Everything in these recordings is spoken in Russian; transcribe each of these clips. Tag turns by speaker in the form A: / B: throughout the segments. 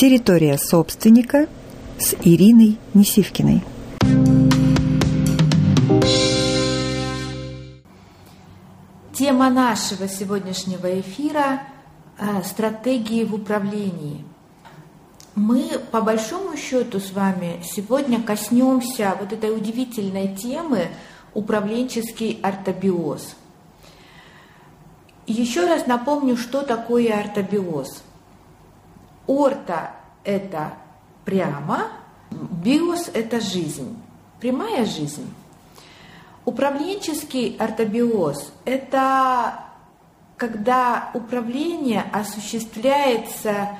A: Территория собственника с Ириной Несивкиной.
B: Тема нашего сегодняшнего эфира – стратегии в управлении. Мы, по большому счету, с вами сегодня коснемся вот этой удивительной темы управленческий ортобиоз. Еще раз напомню, что такое ортобиоз. Орто – это прямо, биос – это жизнь, прямая жизнь. Управленческий ортобиоз – это когда управление осуществляется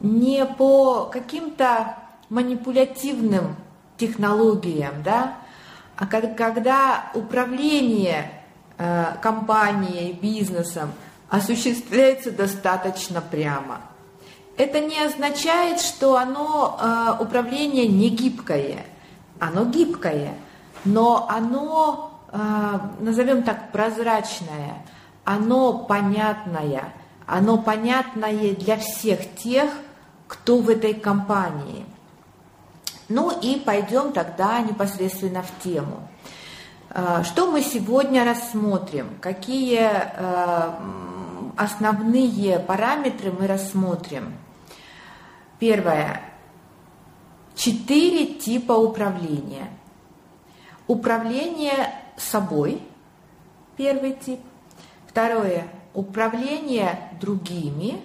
B: не по каким-то манипулятивным технологиям, да, а когда управление э, компанией, бизнесом осуществляется достаточно прямо. Это не означает, что оно э, управление не гибкое. Оно гибкое – но оно, а, назовем так, прозрачное, оно понятное, оно понятное для всех тех, кто в этой компании. Ну и пойдем тогда непосредственно в тему. А, что мы сегодня рассмотрим? Какие а, основные параметры мы рассмотрим? Первое. Четыре типа управления – Управление собой, первый тип. Второе – управление другими.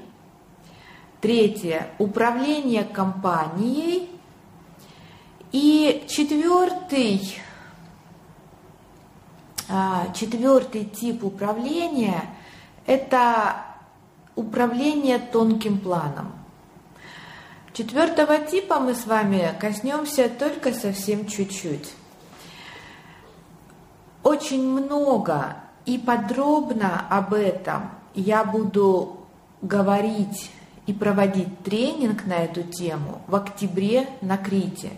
B: Третье – управление компанией. И четвертый, а, четвертый тип управления – это управление тонким планом. Четвертого типа мы с вами коснемся только совсем чуть-чуть. Очень много и подробно об этом я буду говорить и проводить тренинг на эту тему в октябре на Крите.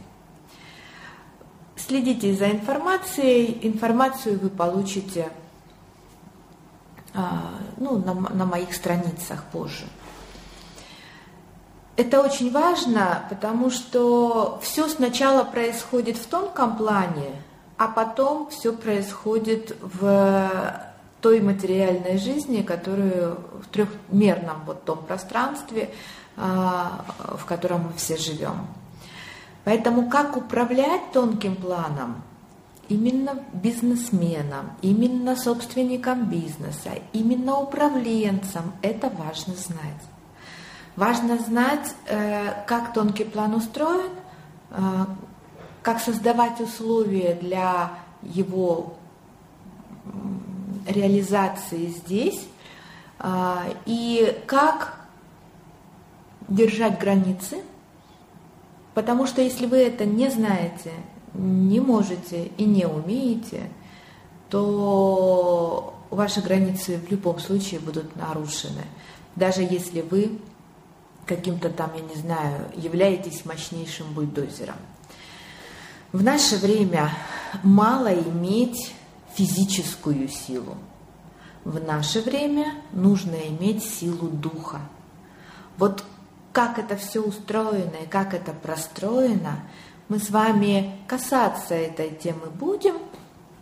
B: Следите за информацией. Информацию вы получите а, ну, на, на моих страницах позже. Это очень важно, потому что все сначала происходит в тонком плане, а потом все происходит в той материальной жизни, которую в трехмерном вот том пространстве, а, в котором мы все живем. Поэтому как управлять тонким планом, именно бизнесменом, именно собственником бизнеса, именно управленцем, это важно знать. Важно знать, э, как тонкий план устроен, э, как создавать условия для его реализации здесь, а, и как держать границы, потому что если вы это не знаете, не можете и не умеете, то ваши границы в любом случае будут нарушены, даже если вы каким-то там, я не знаю, являетесь мощнейшим бульдозером. В наше время мало иметь физическую силу. В наше время нужно иметь силу духа. Вот как это все устроено и как это простроено, мы с вами касаться этой темы будем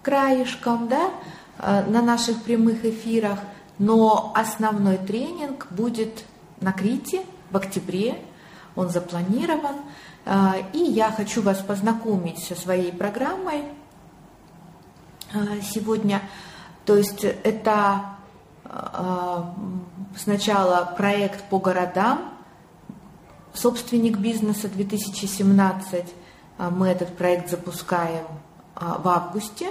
B: краешком, да, э, на наших прямых эфирах, но основной тренинг будет на Крите в октябре, он запланирован. А, и я хочу вас познакомить со своей программой а, сегодня. То есть это а, сначала проект по городам, собственник бизнеса 2017. Мы этот проект запускаем в августе.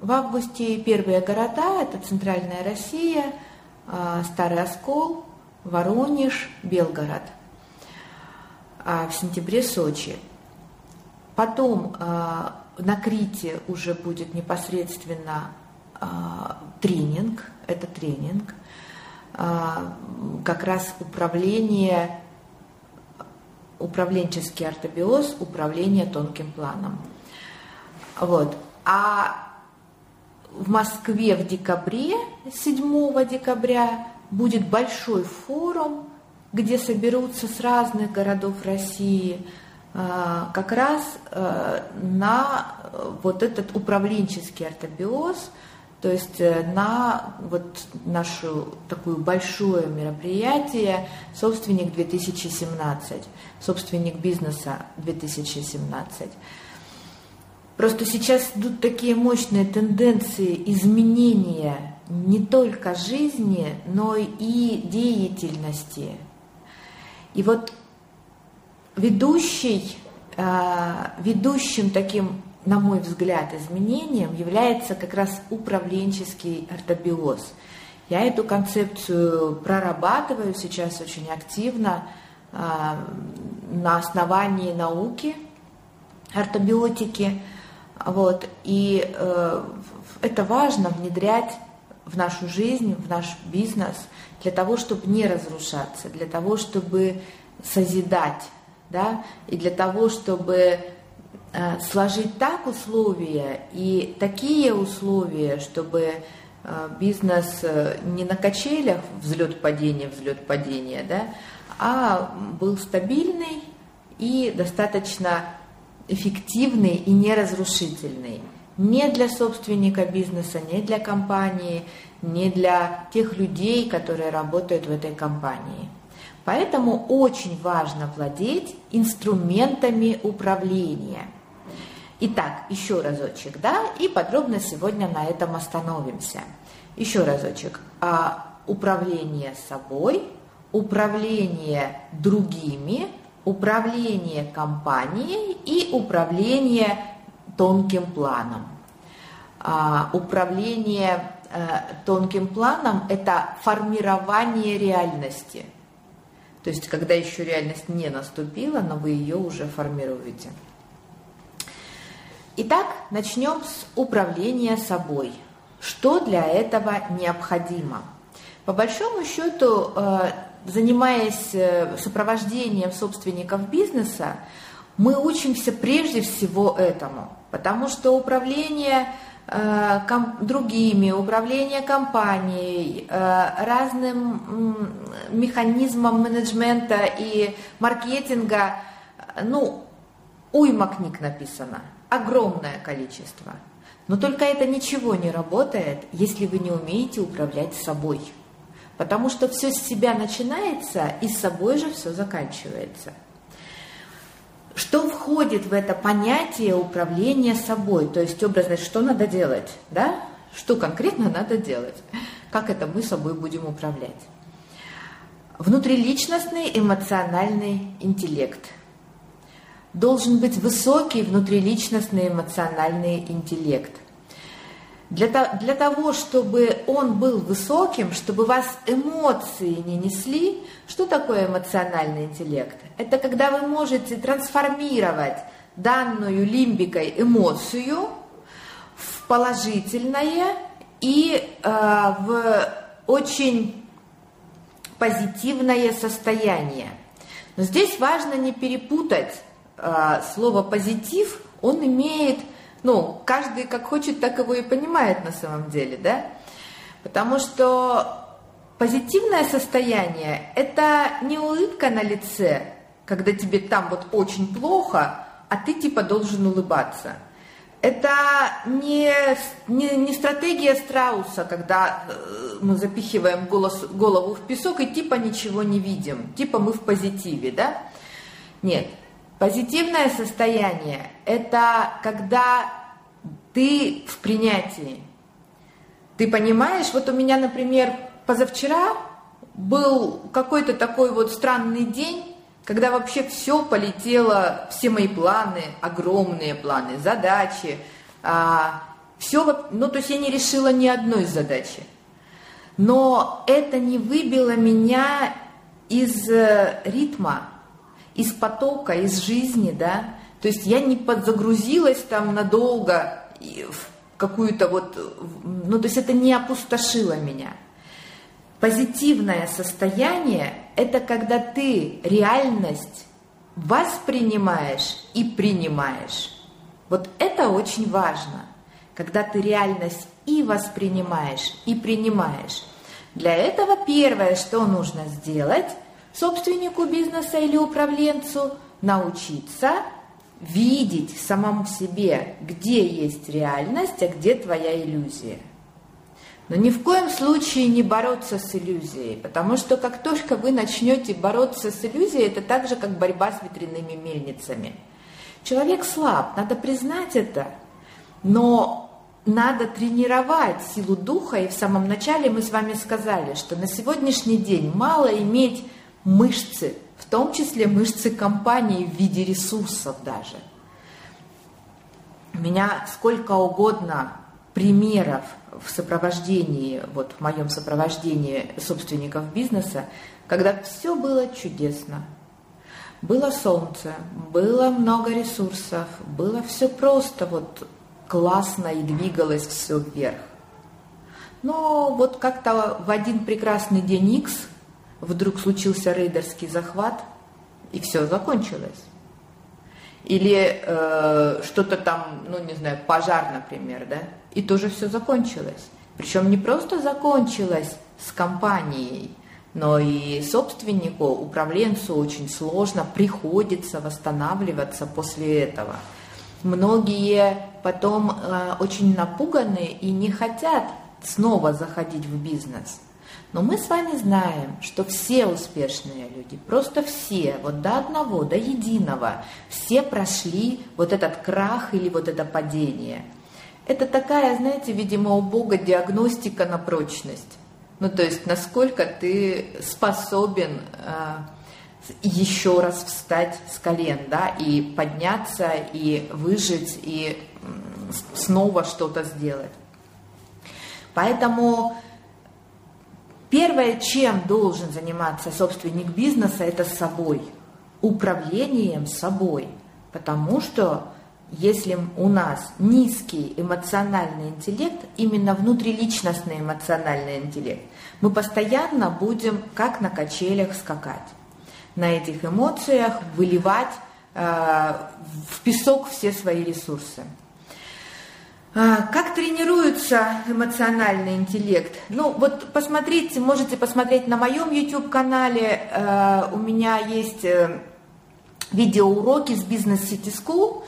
B: В августе первые города – это Центральная Россия, Старый Оскол, Воронеж, Белгород – а в сентябре Сочи. Потом а, на Крите уже будет непосредственно а, тренинг, это тренинг, как раз управление, управленческий ортобиоз, управление тонким планом. Вот. А в Москве в декабре, 7 декабря, будет большой форум где соберутся с разных городов России как раз на вот этот управленческий артобиоз, то есть на вот нашу такое большое мероприятие «Собственник 2017», «Собственник бизнеса 2017». Просто сейчас идут такие мощные тенденции изменения не только жизни, но и деятельности. И вот ведущий, а, ведущим таким, на мой взгляд, изменением является как раз управленческий ортобиоз. Я эту концепцию прорабатываю сейчас очень активно а, на основании науки ортобиотики – вот, и э, это важно внедрять в нашу жизнь, в наш бизнес, для того, чтобы не разрушаться, для того, чтобы созидать, да, и для того, чтобы э, сложить так условия и такие условия, чтобы э, бизнес э, не на качелях взлет-падение, взлет-падение, да, а был стабильный и достаточно эффективный и неразрушительный. Не для собственника бизнеса, не для компании, не для тех людей, которые работают в этой компании. Поэтому очень важно владеть инструментами управления. Итак, еще разочек, да, и подробно сегодня на этом остановимся. Еще разочек. А, управление собой, управление другими – управление компанией и управление тонким планом. А, управление а, тонким планом – это формирование реальности. То есть, когда еще реальность не наступила, но вы ее уже формируете. Итак, начнем с управления собой. Что для этого необходимо? По большому счету, а, занимаясь э, сопровождением собственников бизнеса, мы учимся прежде всего этому, потому что управление э, другими, управление компанией, э, разным механизмом менеджмента и маркетинга, ну, уйма книг написано, огромное количество. Но только это ничего не работает, если вы не умеете управлять собой. Потому что все с себя начинается, и с собой же все заканчивается. Что входит в это понятие управления собой? То есть образность, что надо делать, да? Что конкретно надо делать? Как это мы собой будем управлять? Внутриличностный эмоциональный интеллект. Должен быть высокий внутриличностный эмоциональный интеллект – для, для того, чтобы он был высоким, чтобы вас эмоции не несли, что такое эмоциональный интеллект? Это когда вы можете трансформировать данную лимбикой эмоцию в положительное и э, в очень позитивное состояние. Но здесь важно не перепутать э, слово позитив, он имеет ну, каждый как хочет, так его и понимает на самом деле, да? Потому что позитивное состояние – это не улыбка на лице, когда тебе там вот очень плохо, а ты типа должен улыбаться. Это не, не, не стратегия страуса, когда э, мы запихиваем голос, голову в песок и типа ничего не видим, типа мы в позитиве, да? Нет, Позитивное состояние – это когда ты в принятии. Ты понимаешь, вот у меня, например, позавчера был какой-то такой вот странный день, когда вообще все полетело, все мои планы, огромные планы, задачи, а, все, ну то есть я не решила ни одной задачи. Но это не выбило меня из э, ритма, из потока, из жизни, да. То есть я не подзагрузилась там надолго в какую-то вот, ну то есть это не опустошило меня. Позитивное состояние – это когда ты реальность воспринимаешь и принимаешь. Вот это очень важно, когда ты реальность и воспринимаешь, и принимаешь. Для этого первое, что нужно сделать – собственнику бизнеса или управленцу научиться видеть самому себе, где есть реальность, а где твоя иллюзия. Но ни в коем случае не бороться с иллюзией, потому что как только вы начнете бороться с иллюзией, это так же, как борьба с ветряными мельницами. Человек слаб, надо признать это, но надо тренировать силу духа, и в самом начале мы с вами сказали, что на сегодняшний день мало иметь мышцы, в том числе мышцы компании в виде ресурсов даже. У меня сколько угодно примеров в сопровождении, вот в моем сопровождении собственников бизнеса, когда все было чудесно. Было солнце, было много ресурсов, было все просто, вот классно и двигалось все вверх. Но вот как-то в один прекрасный день X вдруг случился рейдерский захват, и все закончилось. Или э, что-то там, ну не знаю, пожар, например, да, и тоже все закончилось. Причем не просто закончилось с компанией, но и собственнику, управленцу очень сложно приходится восстанавливаться после этого – Многие потом э, очень напуганы и не хотят снова заходить в бизнес. Но мы с вами знаем, что все успешные люди, просто все, вот до одного, до единого, все прошли вот этот крах или вот это падение. Это такая, знаете, видимо, у Бога диагностика на прочность. Ну, то есть, насколько ты способен э, еще раз встать с колен, да, и подняться, и выжить, и снова что-то сделать. Поэтому первое, чем должен заниматься собственник бизнеса, это собой, управлением собой. Потому что если у нас низкий эмоциональный интеллект, именно внутриличностный эмоциональный интеллект, мы постоянно будем как на качелях скакать на этих эмоциях, выливать э, в песок все свои ресурсы. А, как тренируется эмоциональный интеллект? Ну, вот посмотрите, можете посмотреть на моем YouTube-канале. Э, у меня есть э, видеоуроки с Business City School,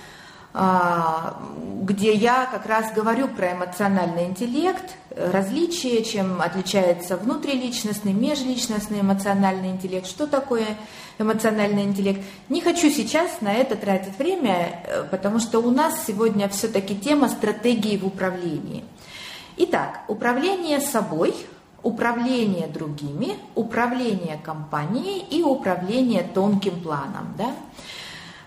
B: где я как раз говорю про эмоциональный интеллект, различия, чем отличается внутриличностный, межличностный эмоциональный интеллект, что такое эмоциональный интеллект. Не хочу сейчас на это тратить время, э, потому что у нас сегодня все-таки тема стратегии в управлении. Итак, управление собой, управление другими, управление компанией и управление тонким планом. Да?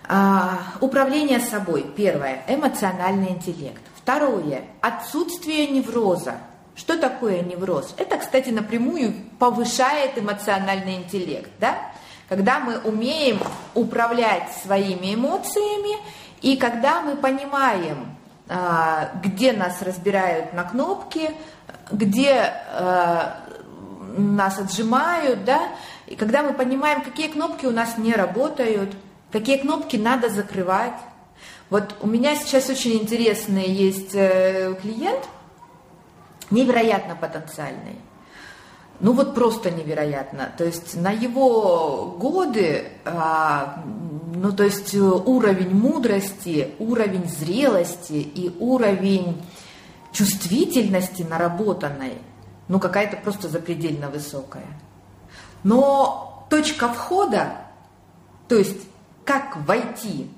B: А, управление собой. Первое – эмоциональный интеллект. Второе – отсутствие невроза. Что такое невроз? Это, кстати, напрямую повышает эмоциональный интеллект, да? Когда мы умеем управлять своими эмоциями и когда мы понимаем, а, где нас разбирают на кнопки, где а, нас отжимают, да, и когда мы понимаем, какие кнопки у нас не работают, какие кнопки надо закрывать. Вот у меня сейчас очень интересный есть э, клиент – невероятно потенциальный. Ну вот просто невероятно. То есть на его годы, а, ну то есть уровень мудрости, уровень зрелости и уровень чувствительности наработанной, ну какая-то просто запредельно высокая. Но точка входа, то есть как войти,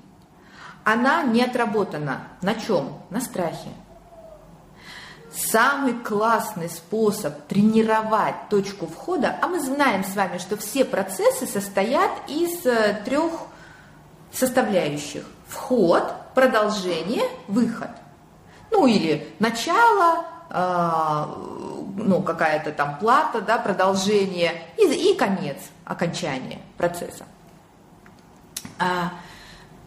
B: она не отработана. На чем? На страхе самый классный способ тренировать точку входа, а мы знаем с вами, что все процессы состоят из э, трех составляющих. Вход, продолжение, выход. Ну или начало, э, ну какая-то там плата, да, продолжение и, и конец, окончание процесса. А,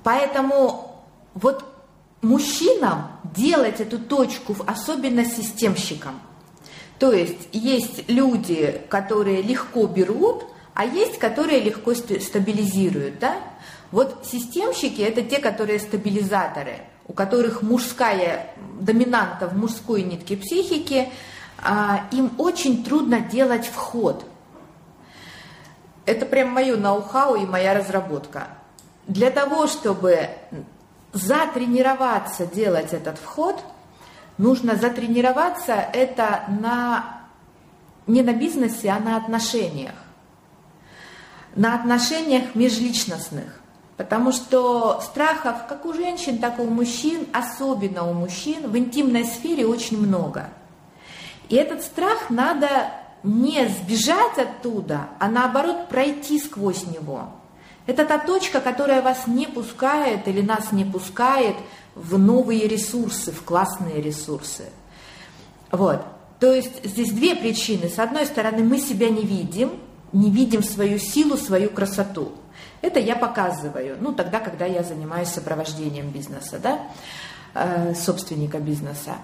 B: поэтому вот мужчинам делать эту точку, особенно системщикам. То есть есть люди, которые легко берут, а есть, которые легко стабилизируют. Да? Вот системщики – это те, которые стабилизаторы, у которых мужская доминанта в мужской нитке психики, а, им очень трудно делать вход. это прям мое ноу-хау и моя разработка. Для того, чтобы затренироваться делать этот вход, нужно затренироваться это на, не на бизнесе, а на отношениях. На отношениях межличностных. Потому что страхов как у женщин, так и у мужчин, особенно у мужчин, в интимной сфере очень много. И этот страх надо не сбежать оттуда, а наоборот пройти сквозь него. Это та точка, которая вас не пускает или нас не пускает в новые ресурсы, в классные ресурсы. Вот. То есть здесь две причины. С одной стороны, мы себя не видим, не видим свою силу, свою красоту. Это я показываю, ну, тогда, когда я занимаюсь сопровождением бизнеса, да, э, собственника бизнеса.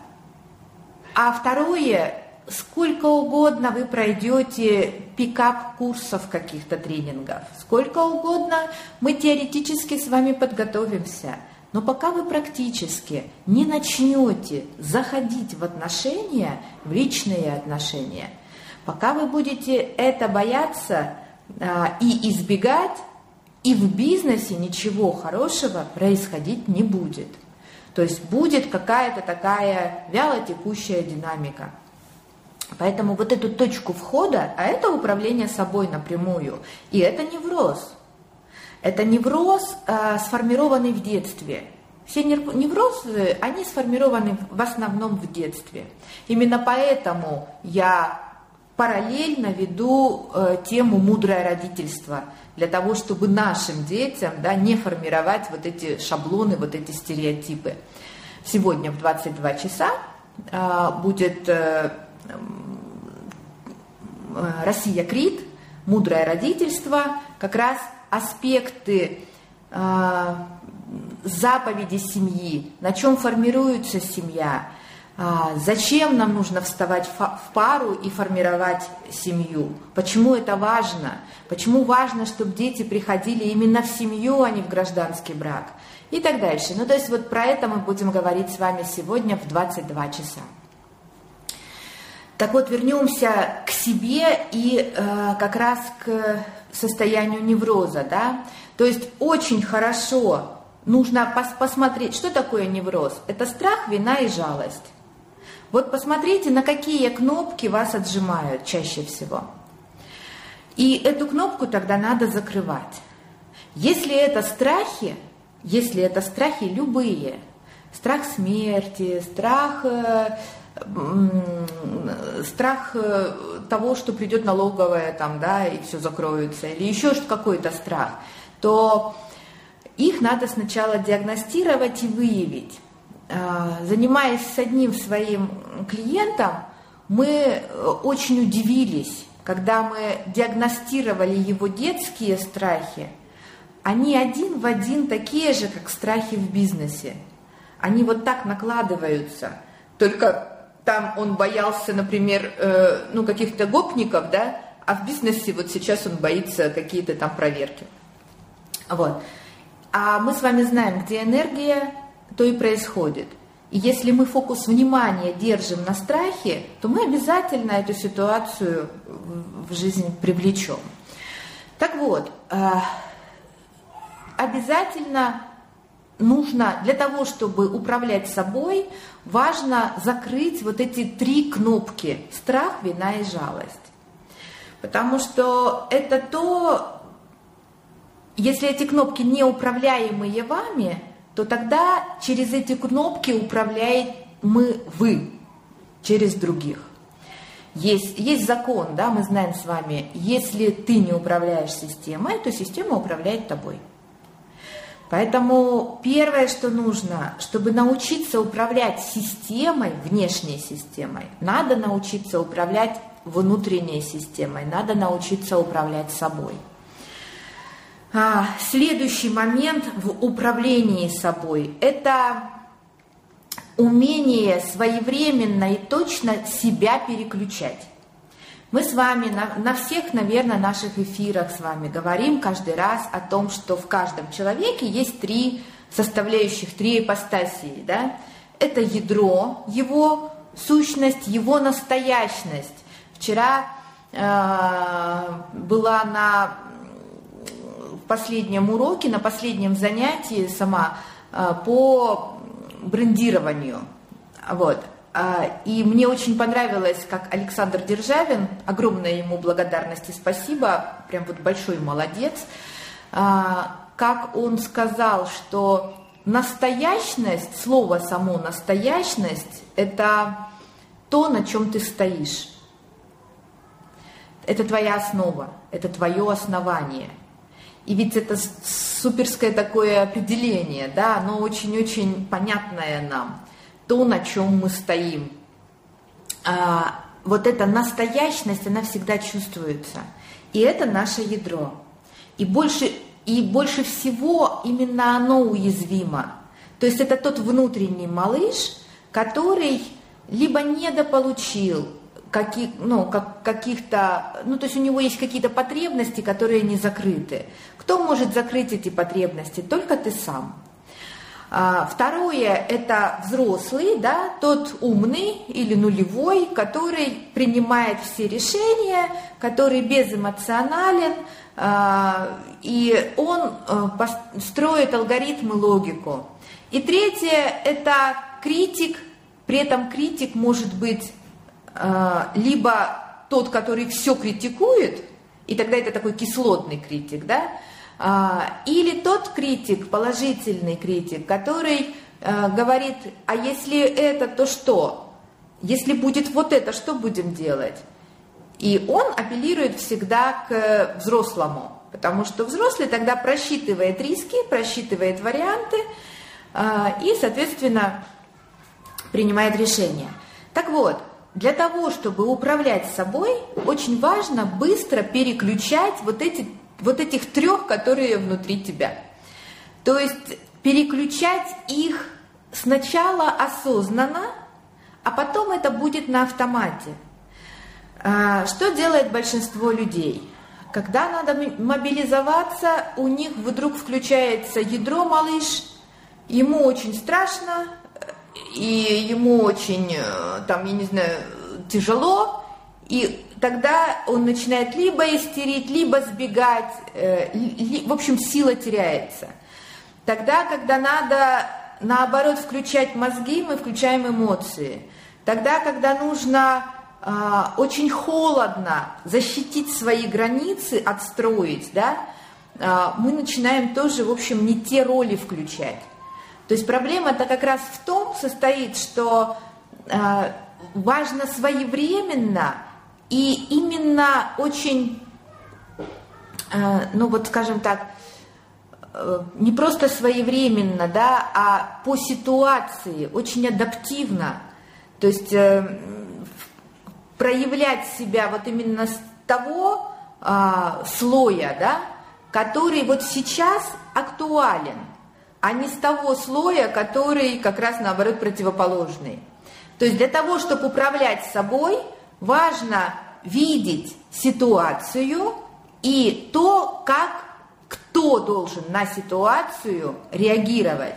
B: А второе, сколько угодно вы пройдете пикап курсов каких-то тренингов, сколько угодно мы теоретически с вами подготовимся, но пока вы практически не начнете заходить в отношения, в личные отношения, пока вы будете это бояться а, и избегать, и в бизнесе ничего хорошего происходить не будет. То есть будет какая-то такая вяло текущая динамика. Поэтому вот эту точку входа, а это управление собой напрямую, и это невроз. Это невроз, э, сформированный в детстве. Все неврозы, они сформированы в основном в детстве. Именно поэтому я параллельно веду э, тему «мудрое родительство», для того, чтобы нашим детям да, не формировать вот эти шаблоны, вот эти стереотипы. Сегодня в 22 часа э, будет э, Россия Крит, мудрое родительство, как раз аспекты э, заповеди семьи, на чем формируется семья, а, зачем нам нужно вставать в пару и формировать семью? Почему это важно? Почему важно, чтобы дети приходили именно в семью, а не в гражданский брак? И так дальше. Ну, то есть вот про это мы будем говорить с вами сегодня в 22 часа. Так вот, вернемся к себе и э, как раз к состоянию невроза, да. То есть очень хорошо нужно пос посмотреть, что такое невроз. Это страх, вина и жалость. Вот посмотрите, на какие кнопки вас отжимают чаще всего. И эту кнопку тогда надо закрывать. Если это страхи, если это страхи любые, страх смерти, страх, э, страх э, того, что придет налоговая там, да, и все закроется, или еще какой-то страх, то их надо сначала диагностировать и выявить. А, занимаясь с одним своим клиентом, мы э, очень удивились, когда мы диагностировали его детские страхи. Они один в один такие же, как страхи в бизнесе. Они вот так накладываются. Только там он боялся, например, э, ну, каких-то гопников, да, а в бизнесе вот сейчас он боится какие-то там проверки. Вот. А мы с вами знаем, где энергия, то и происходит. И если мы фокус внимания держим на страхе, то мы обязательно эту ситуацию в жизнь привлечем. Так вот, э, обязательно нужно для того, чтобы управлять собой, важно закрыть вот эти три кнопки – страх, вина и жалость. Потому что это то, если эти кнопки не управляемые вами – то тогда через эти кнопки управляет мы, вы, через других. Есть, есть закон, да, мы знаем с вами, если ты не управляешь системой, то система управляет тобой. Поэтому первое, что нужно, чтобы научиться управлять системой, внешней системой, надо научиться управлять внутренней системой, надо научиться управлять собой. А, следующий момент в управлении собой – это умение своевременно и точно себя переключать. Мы с вами на, на всех, наверное, наших эфирах с вами говорим каждый раз о том, что в каждом человеке есть три составляющих, три ипостасии. Да? Это ядро, его сущность, его настоящность. Вчера э, была на последнем уроке, на последнем занятии сама а, по брендированию. Вот. А, и мне очень понравилось, как Александр Державин, огромная ему благодарность и спасибо, прям вот большой молодец, а, как он сказал, что настоящность, слово само настоящность, это то, на чем ты стоишь. Это твоя основа, это твое основание. И ведь это суперское такое определение, да, оно очень-очень понятное нам то, на чем мы стоим. А, вот эта настоящность, она всегда чувствуется. И это наше ядро. И больше, и больше всего именно оно уязвимо. То есть это тот внутренний малыш, который либо недополучил каких, ну, как, каких-то, ну, то есть у него есть какие-то потребности, которые не закрыты. Кто может закрыть эти потребности? Только ты сам. А, второе – это взрослый, да, тот умный или нулевой, который принимает все решения, который безэмоционален, а, и он а, строит алгоритмы, логику. И третье – это критик, при этом критик может быть либо тот, который все критикует, и тогда это такой кислотный критик, да, или тот критик, положительный критик, который а, говорит, а если это, то что? Если будет вот это, что будем делать? И он апеллирует всегда к взрослому, потому что взрослый тогда просчитывает риски, просчитывает варианты а, и, соответственно, принимает решение. Так вот, для того, чтобы управлять собой, очень важно быстро переключать вот эти вот этих трех, которые внутри тебя. То есть переключать их сначала осознанно, а потом это будет на автомате. А, что делает большинство людей? Когда надо мобилизоваться, у них вдруг включается ядро малыш, ему очень страшно, и ему очень, э, там, я не знаю, тяжело, и тогда он начинает либо истерить, либо сбегать, э, в общем, сила теряется. Тогда, когда надо, наоборот, включать мозги, мы включаем эмоции. Тогда, когда нужно а, очень холодно защитить свои границы, отстроить, да, а, мы начинаем тоже, в общем, не те роли включать. То есть проблема-то как раз в том состоит, что а, важно своевременно и именно очень, э, ну вот скажем так, э, не просто своевременно, да, а по ситуации, очень адаптивно. То есть э, проявлять себя вот именно с того слоя, да, который вот сейчас актуален, а не с того слоя, который как раз наоборот противоположный. То есть для того, чтобы управлять собой, важно видеть ситуацию и то, как кто должен на ситуацию реагировать.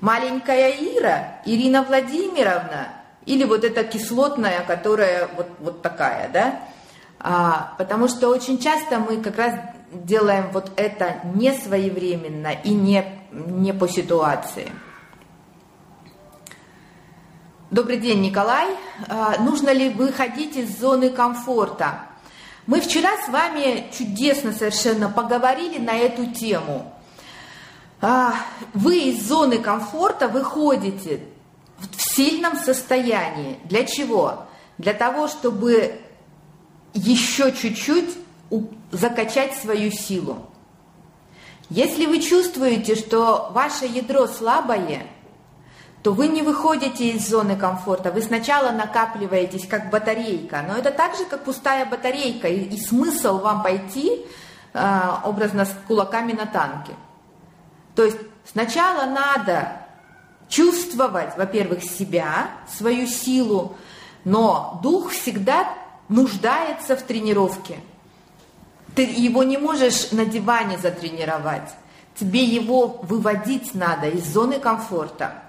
B: Маленькая Ира, Ирина Владимировна, или вот эта кислотная, которая вот, вот такая, да? А, потому что очень часто мы как раз делаем вот это не своевременно и не, не по ситуации. Добрый день, Николай. А, нужно ли выходить из зоны комфорта? Мы вчера с вами чудесно совершенно поговорили на эту тему. А, вы из зоны комфорта выходите в сильном состоянии. Для чего? Для того, чтобы еще чуть-чуть закачать свою силу. Если вы чувствуете, что ваше ядро слабое, то вы не выходите из зоны комфорта, вы сначала накапливаетесь как батарейка, но это так же, как пустая батарейка, и, и смысл вам пойти э, образно с кулаками на танке. То есть сначала надо чувствовать, во-первых, себя, свою силу, но дух всегда нуждается в тренировке. Ты его не можешь на диване затренировать. Тебе его выводить надо из зоны комфорта.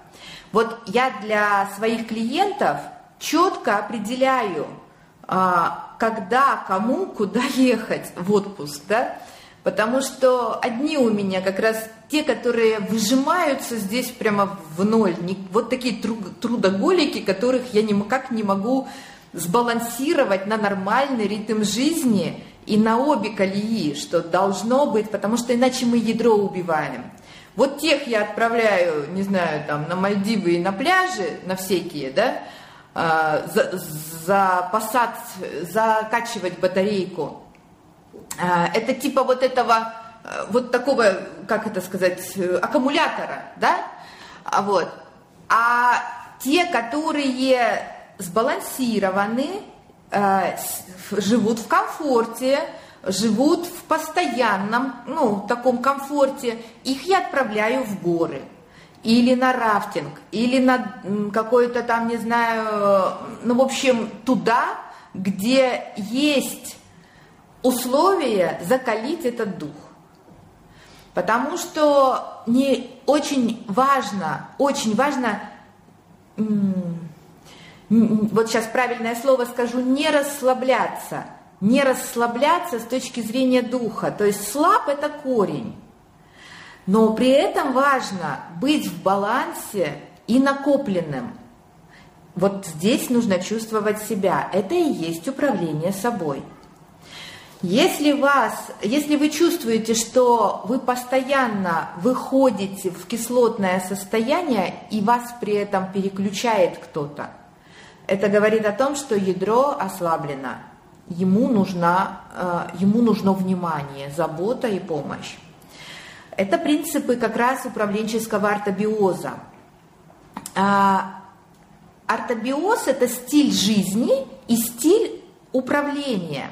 B: Вот я для своих клиентов четко определяю, а, когда, кому, куда ехать в отпуск, да, потому что одни у меня как раз те, которые выжимаются здесь прямо в ноль, вот такие трудоголики, которых я никак не могу сбалансировать на нормальный ритм жизни и на обе колеи, что должно быть, потому что иначе мы ядро убиваем. Вот тех я отправляю, не знаю, там, на Мальдивы и на пляжи, на всякие, да, а, за, запасать, закачивать батарейку. А, это типа вот этого, э, вот такого, как это сказать, э, аккумулятора, да, а вот. А те, которые сбалансированы, э, живут в комфорте, живут в постоянном, ну, таком комфорте, их я отправляю в горы – или на рафтинг, или на какой-то там, не знаю, ну, в общем, туда, где есть условия закалить этот дух. Потому что не очень важно, очень важно, вот сейчас правильное слово скажу, не расслабляться, не расслабляться с точки зрения духа. То есть слаб это корень. Но при этом важно быть в балансе и накопленным. Вот здесь нужно чувствовать себя. Это и есть управление собой. Если, вас, если вы чувствуете, что вы постоянно выходите в кислотное состояние и вас при этом переключает кто-то, это говорит о том, что ядро ослаблено. Ему, нужна, э, ему нужно внимание, забота и помощь. Это принципы как раз управленческого артобиоза. А, артобиоз – это стиль жизни и стиль управления.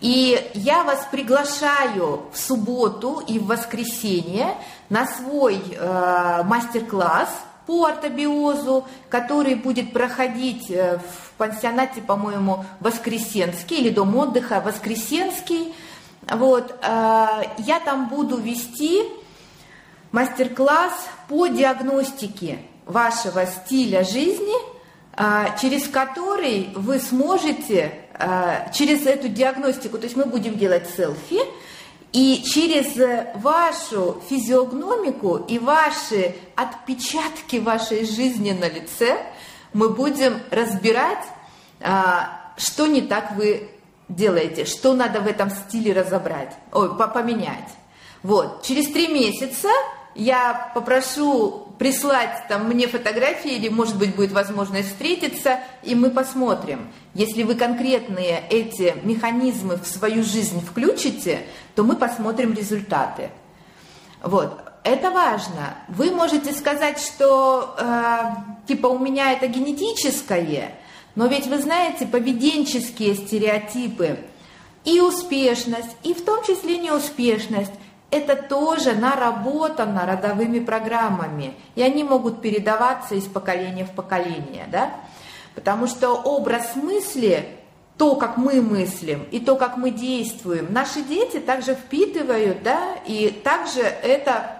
B: И я вас приглашаю в субботу и в воскресенье на свой э, мастер-класс по артобиозу, который будет проходить э, в пансионате, по-моему, Воскресенский или Дом отдыха Воскресенский – вот, э, я там буду вести мастер-класс по диагностике вашего стиля жизни, э, через который вы сможете, через эту диагностику, то есть мы будем делать селфи, и через вашу физиогномику и ваши отпечатки вашей жизни на лице мы будем разбирать, что не так вы делаете, что надо в этом стиле разобрать, ой, поменять. Вот, через три месяца я попрошу прислать там мне фотографии или, может быть, будет возможность встретиться, и мы посмотрим. Если вы конкретные эти механизмы в свою жизнь включите, то мы посмотрим результаты. Вот, это важно. Вы можете сказать, что э, типа у меня это генетическое, но ведь вы знаете, поведенческие стереотипы и успешность, и в том числе неуспешность, это тоже наработано родовыми программами, и они могут передаваться из поколения в поколение, да? Потому что образ мысли, то, как мы мыслим, и то, как мы действуем, наши дети также впитывают, да, и также это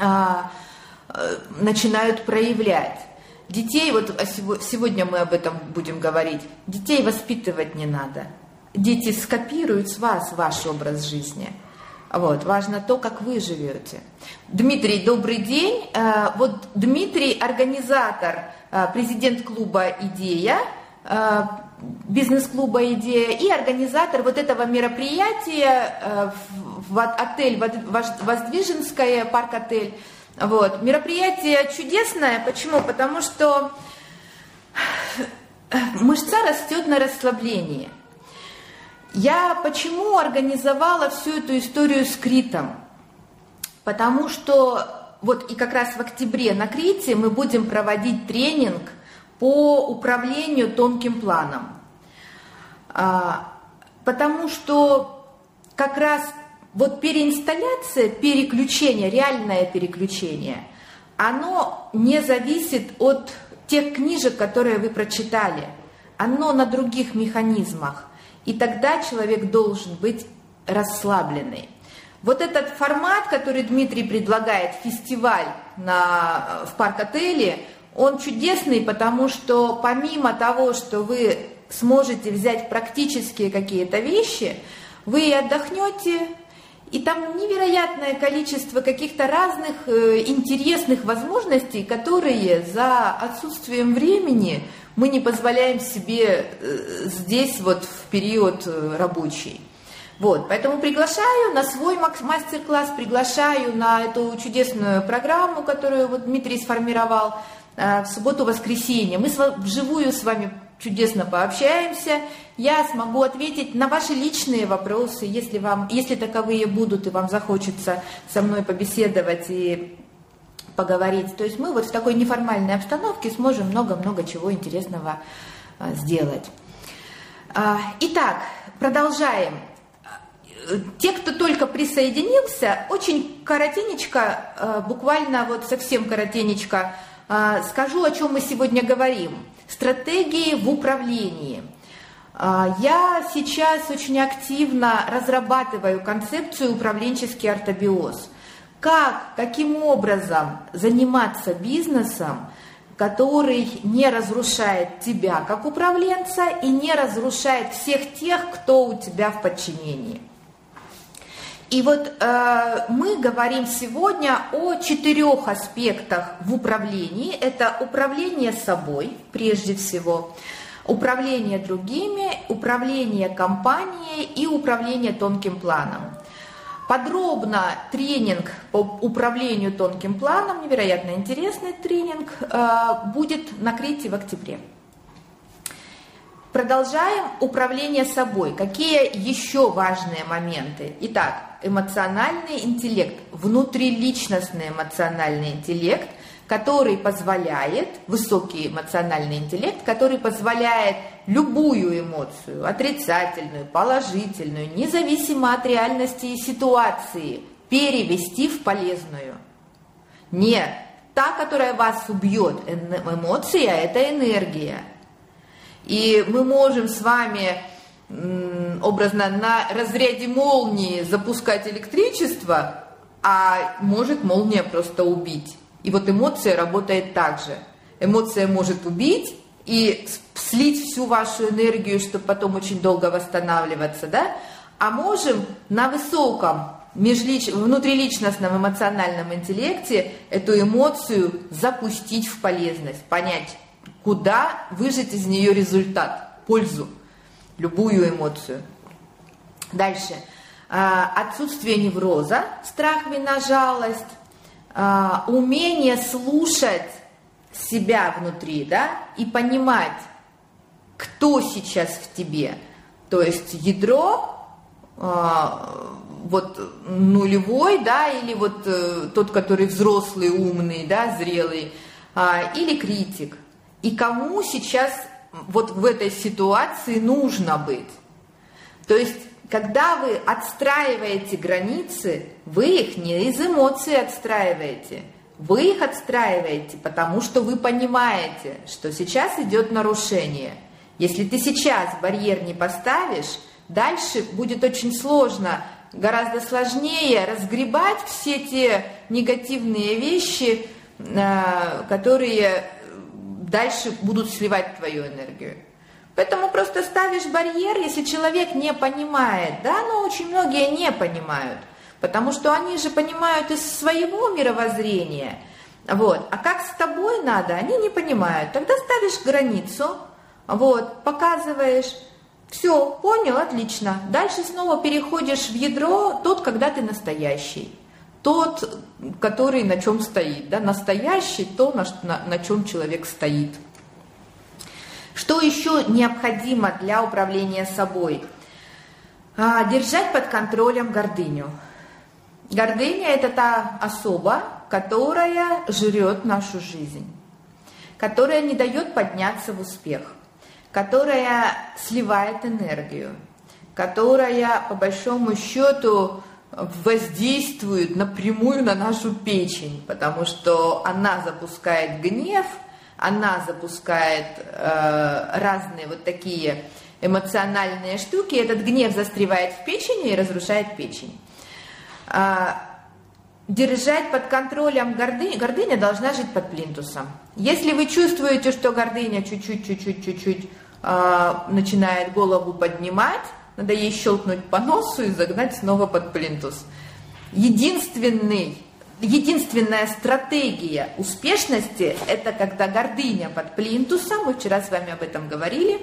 B: а, э, начинают проявлять. Детей, вот сегодня мы об этом будем говорить, детей воспитывать не надо. Дети скопируют с вас ваш образ жизни. Вот, важно то, как вы живете. Дмитрий, добрый день. Э, вот Дмитрий, организатор, э, президент клуба «Идея», э, бизнес-клуба «Идея» и организатор вот этого мероприятия в отель Воздвиженская, парк-отель. Вот. Мероприятие чудесное. Почему? Потому что мышца растет на расслаблении. Я почему организовала всю эту историю с Критом? Потому что вот и как раз в октябре на Крите мы будем проводить тренинг по управлению тонким планом. А, потому что как раз вот переинсталляция, переключение, реальное переключение, оно не зависит от тех книжек, которые вы прочитали. Оно на других механизмах. И тогда человек должен быть расслабленный. Вот этот формат, который Дмитрий предлагает, фестиваль на, в парк-отеле, он чудесный, потому что помимо того, что вы сможете взять практические какие-то вещи, вы отдохнете, и там невероятное количество каких-то разных э, интересных возможностей, которые за отсутствием времени мы не позволяем себе э, здесь вот в период э, рабочий. Вот, поэтому приглашаю на свой мастер-класс, приглашаю на эту чудесную программу, которую вот Дмитрий сформировал в субботу-воскресенье. Мы вживую с вами чудесно пообщаемся, я смогу ответить на ваши личные вопросы, если, вам, если таковые будут, и вам захочется со мной побеседовать и поговорить. То есть мы вот в такой неформальной обстановке сможем много-много чего интересного а, сделать. А, итак, продолжаем. Те, кто только присоединился, очень коротенечко, а, буквально вот совсем коротенечко, скажу, о чем мы сегодня говорим – Стратегии в управлении. Я сейчас очень активно разрабатываю концепцию управленческий ортобиоз. Как, каким образом заниматься бизнесом, который не разрушает тебя как управленца и не разрушает всех тех, кто у тебя в подчинении. И вот э, мы говорим сегодня о четырех аспектах в управлении. Это управление собой, прежде всего, управление другими, управление компанией и управление тонким планом. Подробно тренинг по управлению тонким планом, невероятно интересный тренинг, э, будет на Крите в октябре. Продолжаем управление собой. Какие еще важные моменты? Итак, эмоциональный интеллект, внутриличностный эмоциональный интеллект, который позволяет, высокий эмоциональный интеллект, который позволяет любую эмоцию, отрицательную, положительную, независимо от реальности и ситуации, перевести в полезную. Не та, которая вас убьет, эмоция – это энергия. И мы можем с вами образно на разряде молнии запускать электричество, а может молния просто убить. И вот эмоция работает так же. Эмоция может убить и слить всю вашу энергию, чтобы потом очень долго восстанавливаться, да? А можем на высоком межлич... внутриличностном эмоциональном интеллекте эту эмоцию запустить в полезность, понять, куда выжать из нее результат, пользу любую эмоцию. Дальше. А, отсутствие невроза, страх, вина, жалость, а, умение слушать себя внутри, да, и понимать, кто сейчас в тебе. То есть ядро, а, вот нулевой, да, или вот э, тот, который взрослый, умный, да, зрелый, или критик. И кому сейчас вот в этой ситуации нужно быть. То есть, когда вы отстраиваете границы, вы их не из эмоций отстраиваете, вы их отстраиваете, потому что вы понимаете, что сейчас идет нарушение. Если ты сейчас барьер не поставишь, дальше будет очень сложно, гораздо сложнее разгребать все те негативные вещи, э, которые дальше будут сливать твою энергию. Поэтому просто ставишь барьер, если человек не понимает, да, но очень многие не понимают, потому что они же понимают из своего мировоззрения, вот, а как с тобой надо, они не понимают, тогда ставишь границу, вот, показываешь, все, понял, отлично, дальше снова переходишь в ядро, тот, когда ты настоящий, тот, который на чем стоит, да, настоящий, то, на, на, на чем человек стоит. Что еще необходимо для управления собой? А, держать под контролем гордыню. Гордыня – это та особа, которая жрет нашу жизнь, которая не дает подняться в успех, которая сливает энергию, которая, по большому счету, воздействует напрямую на нашу печень, потому что она запускает гнев, она запускает э, разные вот такие эмоциональные штуки, этот гнев застревает в печени и разрушает печень. А, держать под контролем гордыню, гордыня должна жить под плинтусом. Если вы чувствуете, что гордыня чуть-чуть, чуть-чуть, чуть-чуть э, начинает голову поднимать, надо ей щелкнуть по носу и загнать снова под плинтус. единственный единственная стратегия успешности – это когда гордыня под плинтусом, мы вчера с вами об этом говорили,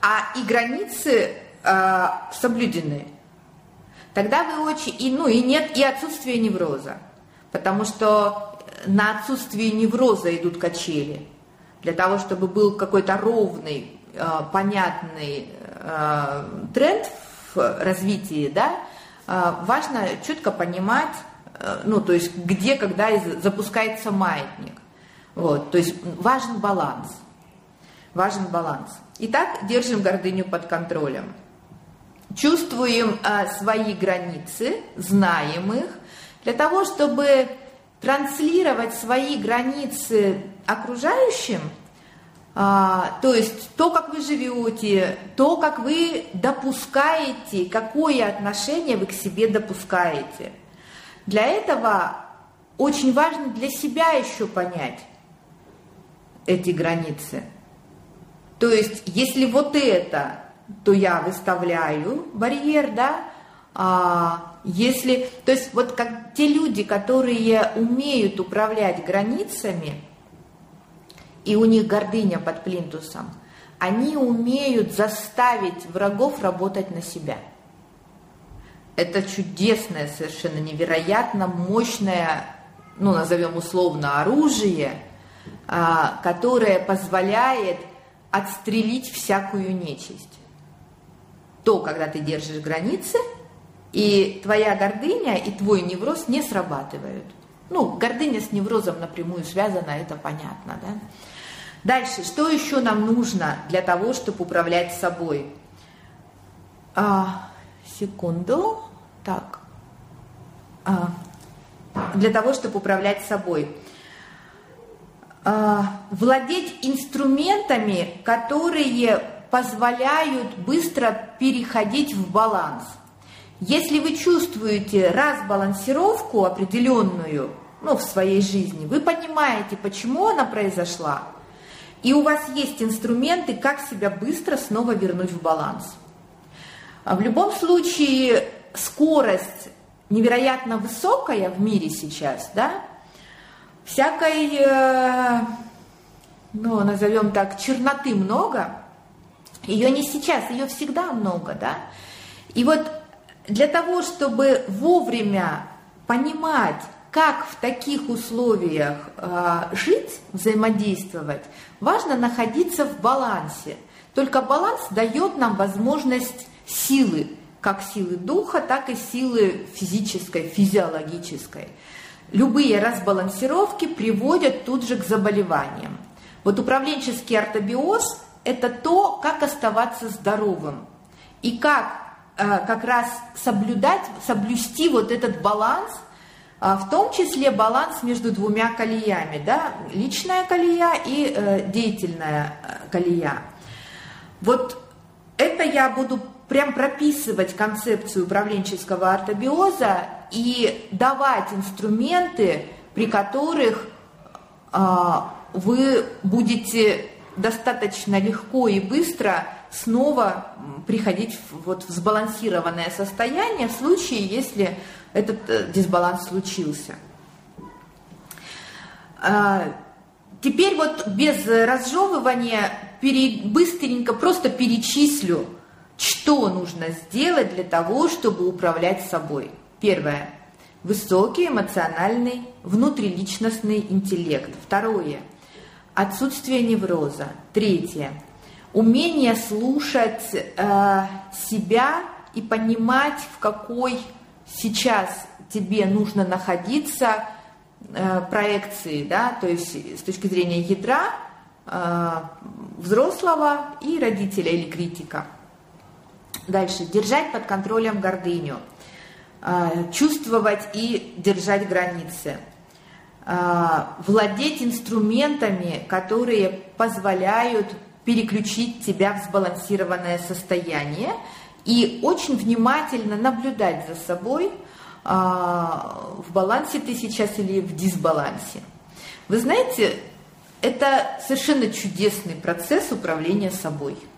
B: а и границы э, соблюдены. Тогда вы очень, и, ну и нет, и отсутствие невроза, потому что на отсутствие невроза идут качели. Для того, чтобы был какой-то ровный, э, понятный э, тренд в развитии, да, важно четко понимать, ну, то есть где, когда запускается маятник. Вот, то есть важен баланс. Важен баланс. Итак, держим гордыню под контролем. Чувствуем а, свои границы, знаем их, для того, чтобы транслировать свои границы окружающим, а, то есть то, как вы живете, то, как вы допускаете, какое отношение вы к себе допускаете – для этого очень важно для себя еще понять эти границы. То есть, если вот это, то я выставляю барьер, да, а если, то есть вот как те люди, которые умеют управлять границами, и у них гордыня под плинтусом, они умеют заставить врагов работать на себя – это чудесное, совершенно невероятно мощное, ну, назовем условно, оружие, а, которое позволяет отстрелить всякую нечисть. То, когда ты держишь границы, и твоя гордыня и твой невроз не срабатывают. Ну, гордыня с неврозом напрямую связана, это понятно, да? Дальше, что еще нам нужно для того, чтобы управлять собой? А, секунду. Так. А, для того, чтобы управлять собой. А, владеть инструментами, которые позволяют быстро переходить в баланс. Если вы чувствуете разбалансировку определенную ну, в своей жизни, вы понимаете, почему она произошла, и у вас есть инструменты, как себя быстро снова вернуть в баланс. А в любом случае, скорость невероятно высокая в мире сейчас, да, всякой, э, ну, назовем так, черноты много, ее не сейчас, ее всегда много, да, и вот для того, чтобы вовремя понимать, как в таких условиях э, жить, взаимодействовать, важно находиться в балансе. Только баланс дает нам возможность силы как силы духа, так и силы физической, физиологической. Любые разбалансировки приводят тут же к заболеваниям. Вот управленческий ортобиоз – это то, как оставаться здоровым и как э, как раз соблюдать, соблюсти вот этот баланс, э, в том числе баланс между двумя колеями, да, личная колея и э, деятельная колея. Вот это я буду прям прописывать концепцию управленческого ортобиоза и давать инструменты, при которых а, вы будете достаточно легко и быстро снова приходить в, вот, в сбалансированное состояние в случае, если этот э, дисбаланс случился. А, теперь вот без разжевывания пере, быстренько просто перечислю что нужно сделать для того, чтобы управлять собой? Первое. Высокий эмоциональный внутриличностный интеллект. Второе. Отсутствие невроза. Третье. Умение слушать э, себя и понимать, в какой сейчас тебе нужно находиться э, проекции, да, то есть с точки зрения ядра э, взрослого и родителя или критика. Дальше. Держать под контролем гордыню. А, чувствовать и держать границы. А, владеть инструментами, которые позволяют переключить тебя в сбалансированное состояние и очень внимательно наблюдать за собой, а, в балансе ты сейчас или в дисбалансе. Вы знаете, это совершенно чудесный процесс управления собой –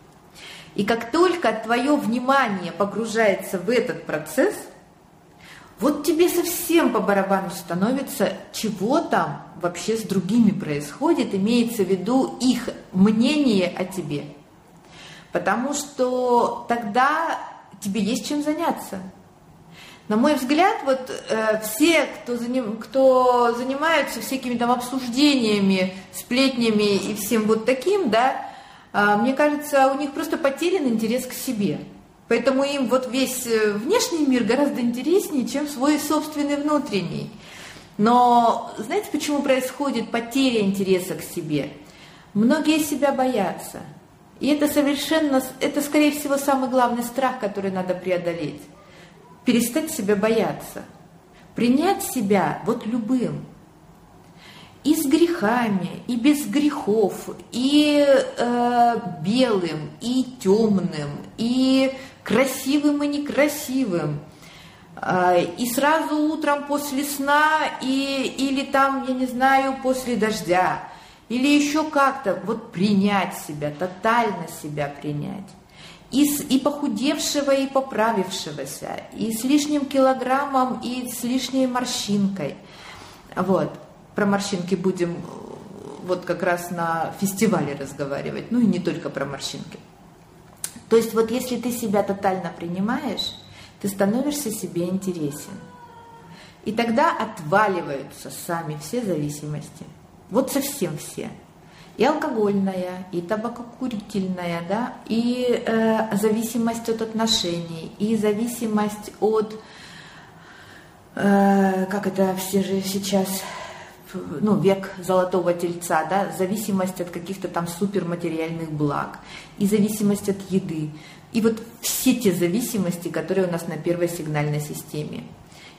B: и как только твое внимание погружается в этот процесс, вот тебе совсем по барабану становится, чего там вообще с другими происходит, имеется в виду их мнение о тебе. Потому что тогда тебе есть чем заняться. На мой взгляд, вот э, все, кто, заним, кто занимаются всякими там обсуждениями, сплетнями и всем вот таким, да, мне кажется, у них просто потерян интерес к себе. Поэтому им вот весь э, внешний мир гораздо интереснее, чем свой собственный внутренний. Но знаете, почему происходит потеря интереса к себе? Многие себя боятся. И это совершенно, это скорее всего самый главный страх, который надо преодолеть. Перестать себя бояться. Принять себя вот любым. И с грехами, и без грехов, и э, белым, и темным, и красивым и некрасивым. А, и сразу утром после сна, и, или там, я не знаю, после дождя, или еще как-то, вот принять себя, тотально себя принять. И, с, и похудевшего, и поправившегося, и с лишним килограммом, и с лишней морщинкой. Вот, про морщинки будем вот как раз на фестивале разговаривать, ну и не только про морщинки. То есть вот если ты себя тотально принимаешь, ты становишься себе интересен. И тогда отваливаются сами все зависимости. Вот совсем все. И алкогольная, и табакокурительная, да, и э, зависимость от отношений, и зависимость от, э, как это все же сейчас ну, век золотого тельца, да, зависимость от каких-то там суперматериальных благ, и зависимость от еды. И вот все те зависимости, которые у нас на первой сигнальной системе.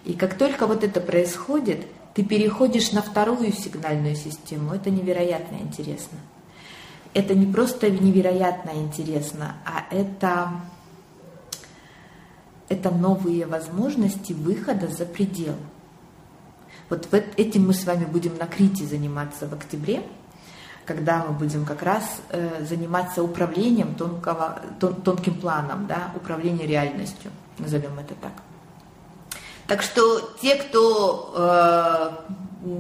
B: И как только вот это происходит, ты переходишь на вторую сигнальную систему. Это невероятно интересно. Это не просто невероятно интересно, а это, это новые возможности выхода за предел. Вот этим мы с вами будем на Крите заниматься в октябре, когда мы будем как раз э, заниматься управлением тонкого, тон, тонким планом, да, управление реальностью, назовем это так. Так что те, кто э,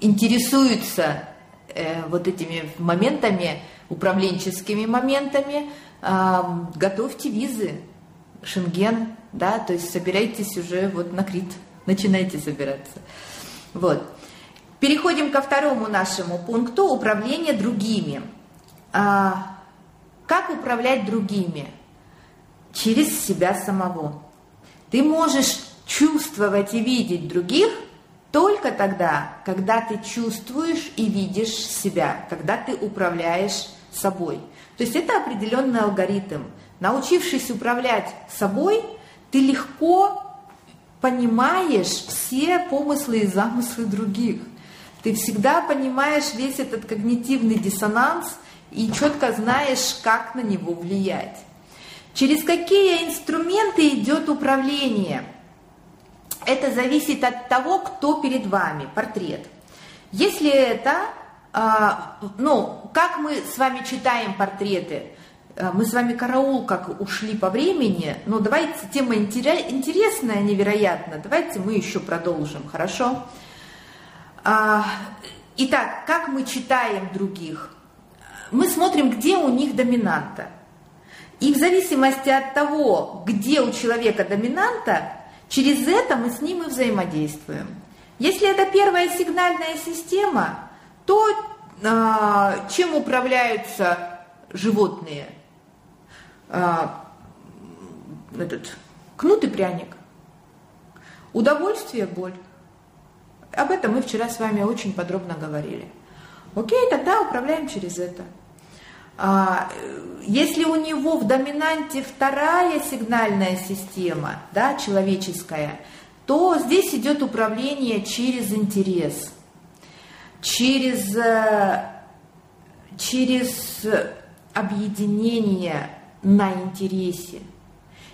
B: интересуется э, вот этими моментами, управленческими моментами, э, готовьте визы, Шенген, да, то есть собирайтесь уже вот на Крит начинайте собираться. Вот. Переходим ко второму нашему пункту – управление другими. А, как управлять другими? Через себя самого. Ты можешь чувствовать и видеть других только тогда, когда ты чувствуешь и видишь себя, когда ты управляешь собой. То есть это определенный алгоритм. Научившись управлять собой, ты легко понимаешь все помыслы и замыслы других. Ты всегда понимаешь весь этот когнитивный диссонанс и четко знаешь, как на него влиять. Через какие инструменты идет управление? Это зависит от того, кто перед вами, портрет. Если это, а, ну, как мы с вами читаем портреты, мы с вами караул как ушли по времени, но давайте, тема интересная, невероятно, давайте мы еще продолжим, хорошо? А, итак, как мы читаем других? Мы смотрим, где у них доминанта. И в зависимости от того, где у человека доминанта, через это мы с ним и взаимодействуем. Если это первая сигнальная система, то а, чем управляются животные? А, этот, кнут и пряник. Удовольствие, боль. Об этом мы вчера с вами очень подробно говорили. Окей, тогда управляем через это. А, если у него в доминанте вторая сигнальная система, да, человеческая, то здесь идет управление через интерес, через, э, через объединение на интересе.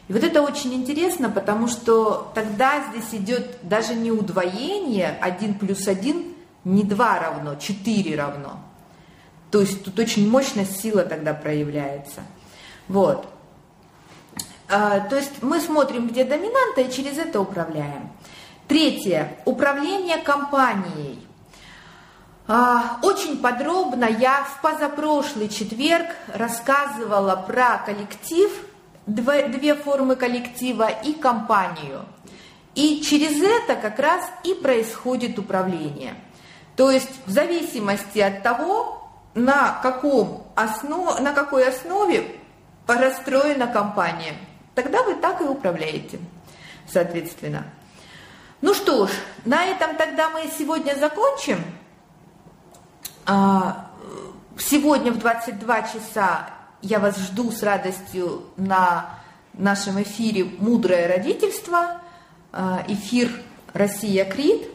B: И вот это очень интересно, потому что тогда здесь идет даже не удвоение, 1 плюс 1 не 2 равно, 4 равно. То есть тут очень мощная сила тогда проявляется. Вот. А, то есть мы смотрим, где доминанта, и через это управляем. Третье. Управление компанией. А, очень подробно я в позапрошлый четверг рассказывала про коллектив, две формы коллектива и компанию. И через это как раз и происходит управление. То есть в зависимости от того, на, каком основ, на какой основе расстроена компания, тогда вы так и управляете, соответственно. Ну что ж, на этом тогда мы сегодня закончим. А, сегодня в 22 часа я вас жду с радостью на нашем эфире «Мудрое родительство», а, эфир «Россия Крит».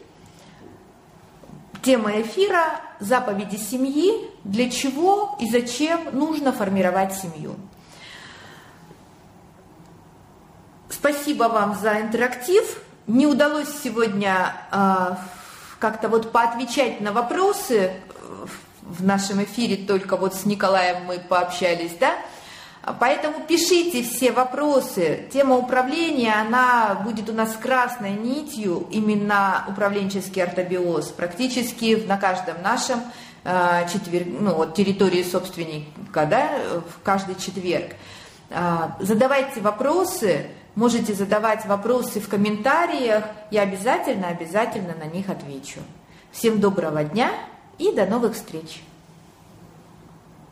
B: Тема эфира – заповеди семьи, для чего и зачем нужно формировать семью. Спасибо вам за интерактив. Не удалось сегодня э, как-то вот поотвечать на вопросы в нашем эфире, только вот с Николаем мы пообщались, да? Поэтому пишите все вопросы. Тема управления, она будет у нас красной нитью, именно управленческий ортобиоз, практически на каждом нашем э, четверг, ну, вот, территории собственника, да, в каждый четверг. Э, задавайте вопросы, можете задавать вопросы в комментариях, я обязательно, обязательно на них отвечу. Всем доброго дня и до новых встреч!